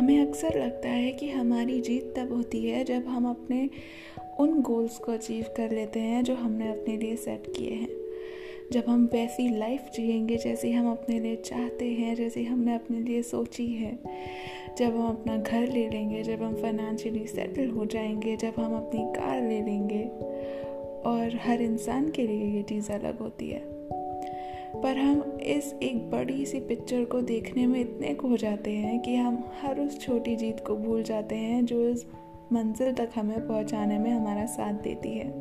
हमें अक्सर लगता है कि हमारी जीत तब होती है जब हम अपने उन गोल्स को अचीव कर लेते हैं जो हमने अपने लिए सेट किए हैं। जब हम वैसी लाइफ जिएँगे जैसी हम अपने लिए चाहते हैं, जैसी हमने अपने लिए सोची है। जब हम अपना घर ले लेंगे, जब हम फाइनेंशियली सेटल हो जाएँगे, जब हम अपनी कार ले लेंगे और हर इंसान के लिए ये चीज़ अलग होती है। पर हम इस एक बड़ी सी पिक्चर को देखने में इतने खो जाते हैं कि हम हर उस छोटी जीत को भूल जाते हैं जो इस मंजिल तक हमें पहुँचाने में हमारा साथ देती है।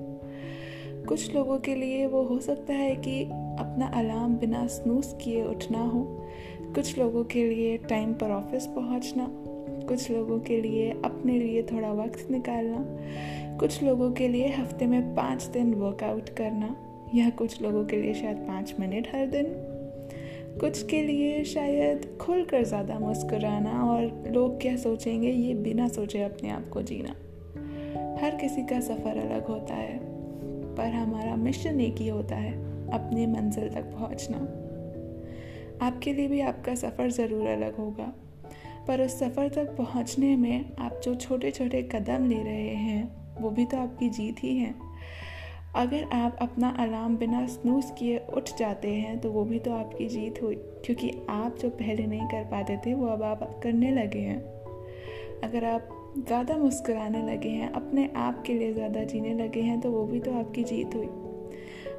कुछ लोगों के लिए वो हो सकता है कि अपना अलार्म बिना स्नूस किए उठना हो। कुछ लोगों के लिए टाइम पर ऑफ़िस पहुँचना। कुछ लोगों के लिए अपने लिए थोड़ा वक्त निकालना। कुछ लोगों के लिए हफ़्ते में पाँच दिन वर्कआउट करना। या कुछ लोगों के लिए शायद पाँच मिनट हर दिन। कुछ के लिए शायद खुल कर ज़्यादा मुस्कुराना और लोग क्या सोचेंगे, ये बिना सोचे अपने आप को जीना। हर किसी का सफ़र अलग होता है, पर हमारा मिशन एक ही होता है, अपने मंजिल तक पहुँचना। आपके लिए भी आपका सफ़र ज़रूर अलग होगा, पर उस सफ़र तक पहुँचने में आप जो छोटे छोटे कदम ले रहे हैं, वो भी तो आपकी जीत ही है। अगर आप अपना अलार्म बिना स्नूज किए उठ जाते हैं तो वो भी तो आपकी जीत हुई। क्योंकि आप जो पहले नहीं कर पाते थे, वो अब आप करने लगे हैं। अगर आप ज़्यादा मुस्कुराने लगे हैं, अपने आप के लिए ज़्यादा जीने लगे हैं तो वो भी तो आपकी जीत हुई।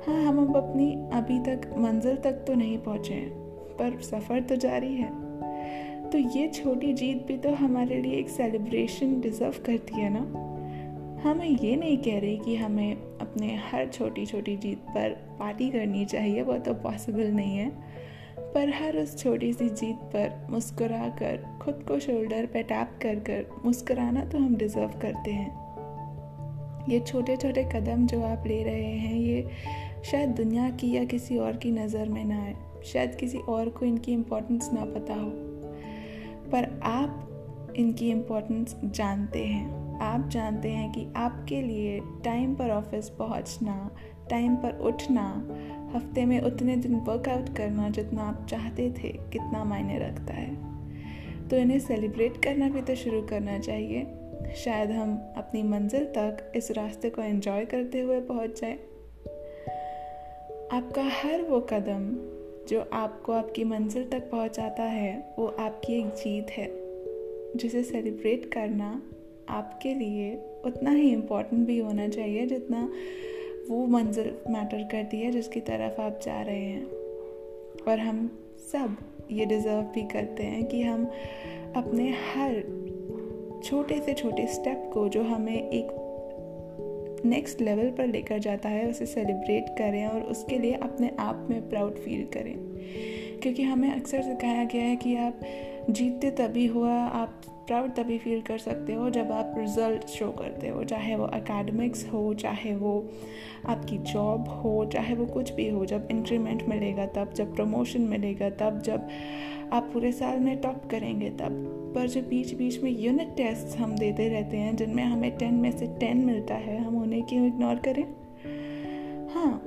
हाँ हम अब अपनी अभी तक मंजिल तक तो नहीं पहुँचे हैं, पर सफ़र तो जारी है। तो ये छोटी जीत भी तो हमारे लिए एक सेलिब्रेशन डिज़र्व करती है ना? हमें ये नहीं कह रही कि हमें अपने हर छोटी छोटी जीत पर पार्टी करनी चाहिए, वो तो पॉसिबल नहीं है। पर हर उस छोटी सी जीत पर मुस्कुरा कर खुद को शोल्डर पे टैप कर कर मुस्कुराना तो हम डिज़र्व करते हैं। ये छोटे छोटे कदम जो आप ले रहे हैं, ये शायद दुनिया की या किसी और की नज़र में ना आए, शायद किसी और को इनकी इम्पोर्टेंस ना पता हो। पर आप इनकी इम्पोर्टेंस जानते हैं। आप जानते हैं कि आपके लिए टाइम पर ऑफ़िस पहुँचना, टाइम पर उठना हफ़्ते में उतने दिन वर्कआउट करना जितना आप चाहते थे कितना मायने रखता है। तो इन्हें सेलिब्रेट करना भी तो शुरू करना चाहिए। शायद हम अपनी मंजिल तक इस रास्ते को एंजॉय करते हुए पहुँच जाए। आपका हर वो कदम जो आपको आपकी मंजिल तक पहुंचाता है वो आपकी एक जीत है। जिसे सेलिब्रेट करना आपके लिए उतना ही इम्पोर्टेंट भी होना चाहिए जितना वो मंजिल मैटर करती है जिसकी तरफ़ आप जा रहे हैं। और हम सब ये डिज़र्व भी करते हैं कि हम अपने हर छोटे से छोटे स्टेप को जो हमें एक नेक्स्ट लेवल पर लेकर जाता है, उसे सेलिब्रेट करें और उसके लिए अपने आप में प्राउड फील करें। क्योंकि हमें अक्सर सिखाया गया है कि आप जीतते तभी हुआ, आप प्राउड तभी फील कर सकते हो जब आप रिज़ल्ट शो करते हो, चाहे वो अकेडमिक्स हो, चाहे वो आपकी जॉब हो, चाहे वो कुछ भी हो, जब इंक्रीमेंट मिलेगा तब, जब प्रमोशन मिलेगा तब, जब आप पूरे साल में टॉप करेंगे तब। पर जो बीच बीच में यूनिट टेस्ट हम देते रहते हैं, जिनमें हमें टेन में से टेन मिलता है, हम उन्हें क्यों इग्नोर करें? हाँ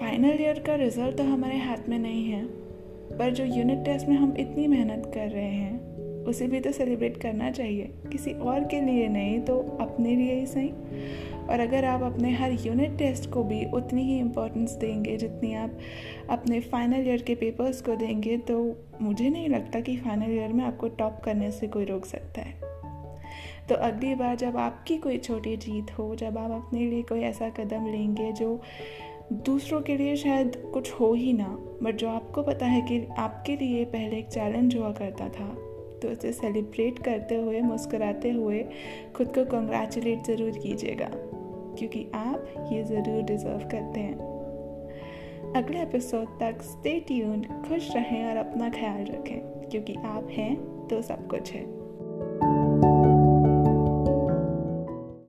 फाइनल ईयर का रिज़ल्ट तो हमारे हाथ में नहीं है। पर जो यूनिट टेस्ट में हम इतनी मेहनत कर रहे हैं, उसे भी तो सेलिब्रेट करना चाहिए। किसी और के लिए नहीं तो अपने लिए ही सही। और अगर आप अपने हर यूनिट टेस्ट को भी उतनी ही इम्पोर्टेंस देंगे जितनी आप अपने फाइनल ईयर के पेपर्स को देंगे तो मुझे नहीं लगता कि फाइनल ईयर में आपको टॉप करने से कोई रोक सकता है। तो अगली बार जब आपकी कोई छोटी जीत हो, जब आप अपने लिए कोई ऐसा कदम लेंगे जो दूसरों के लिए शायद कुछ हो ही ना बट जो आपको पता है कि आपके लिए पहले एक चैलेंज हुआ करता था तो उसे सेलिब्रेट करते हुए, मुस्कुराते हुए खुद को कंग्रेचुलेट ज़रूर कीजिएगा, क्योंकि आप ये ज़रूर डिज़र्व करते हैं। अगले एपिसोड तक स्टे ट्यून्ड खुश रहें और अपना ख्याल रखें, क्योंकि आप हैं तो सब कुछ है।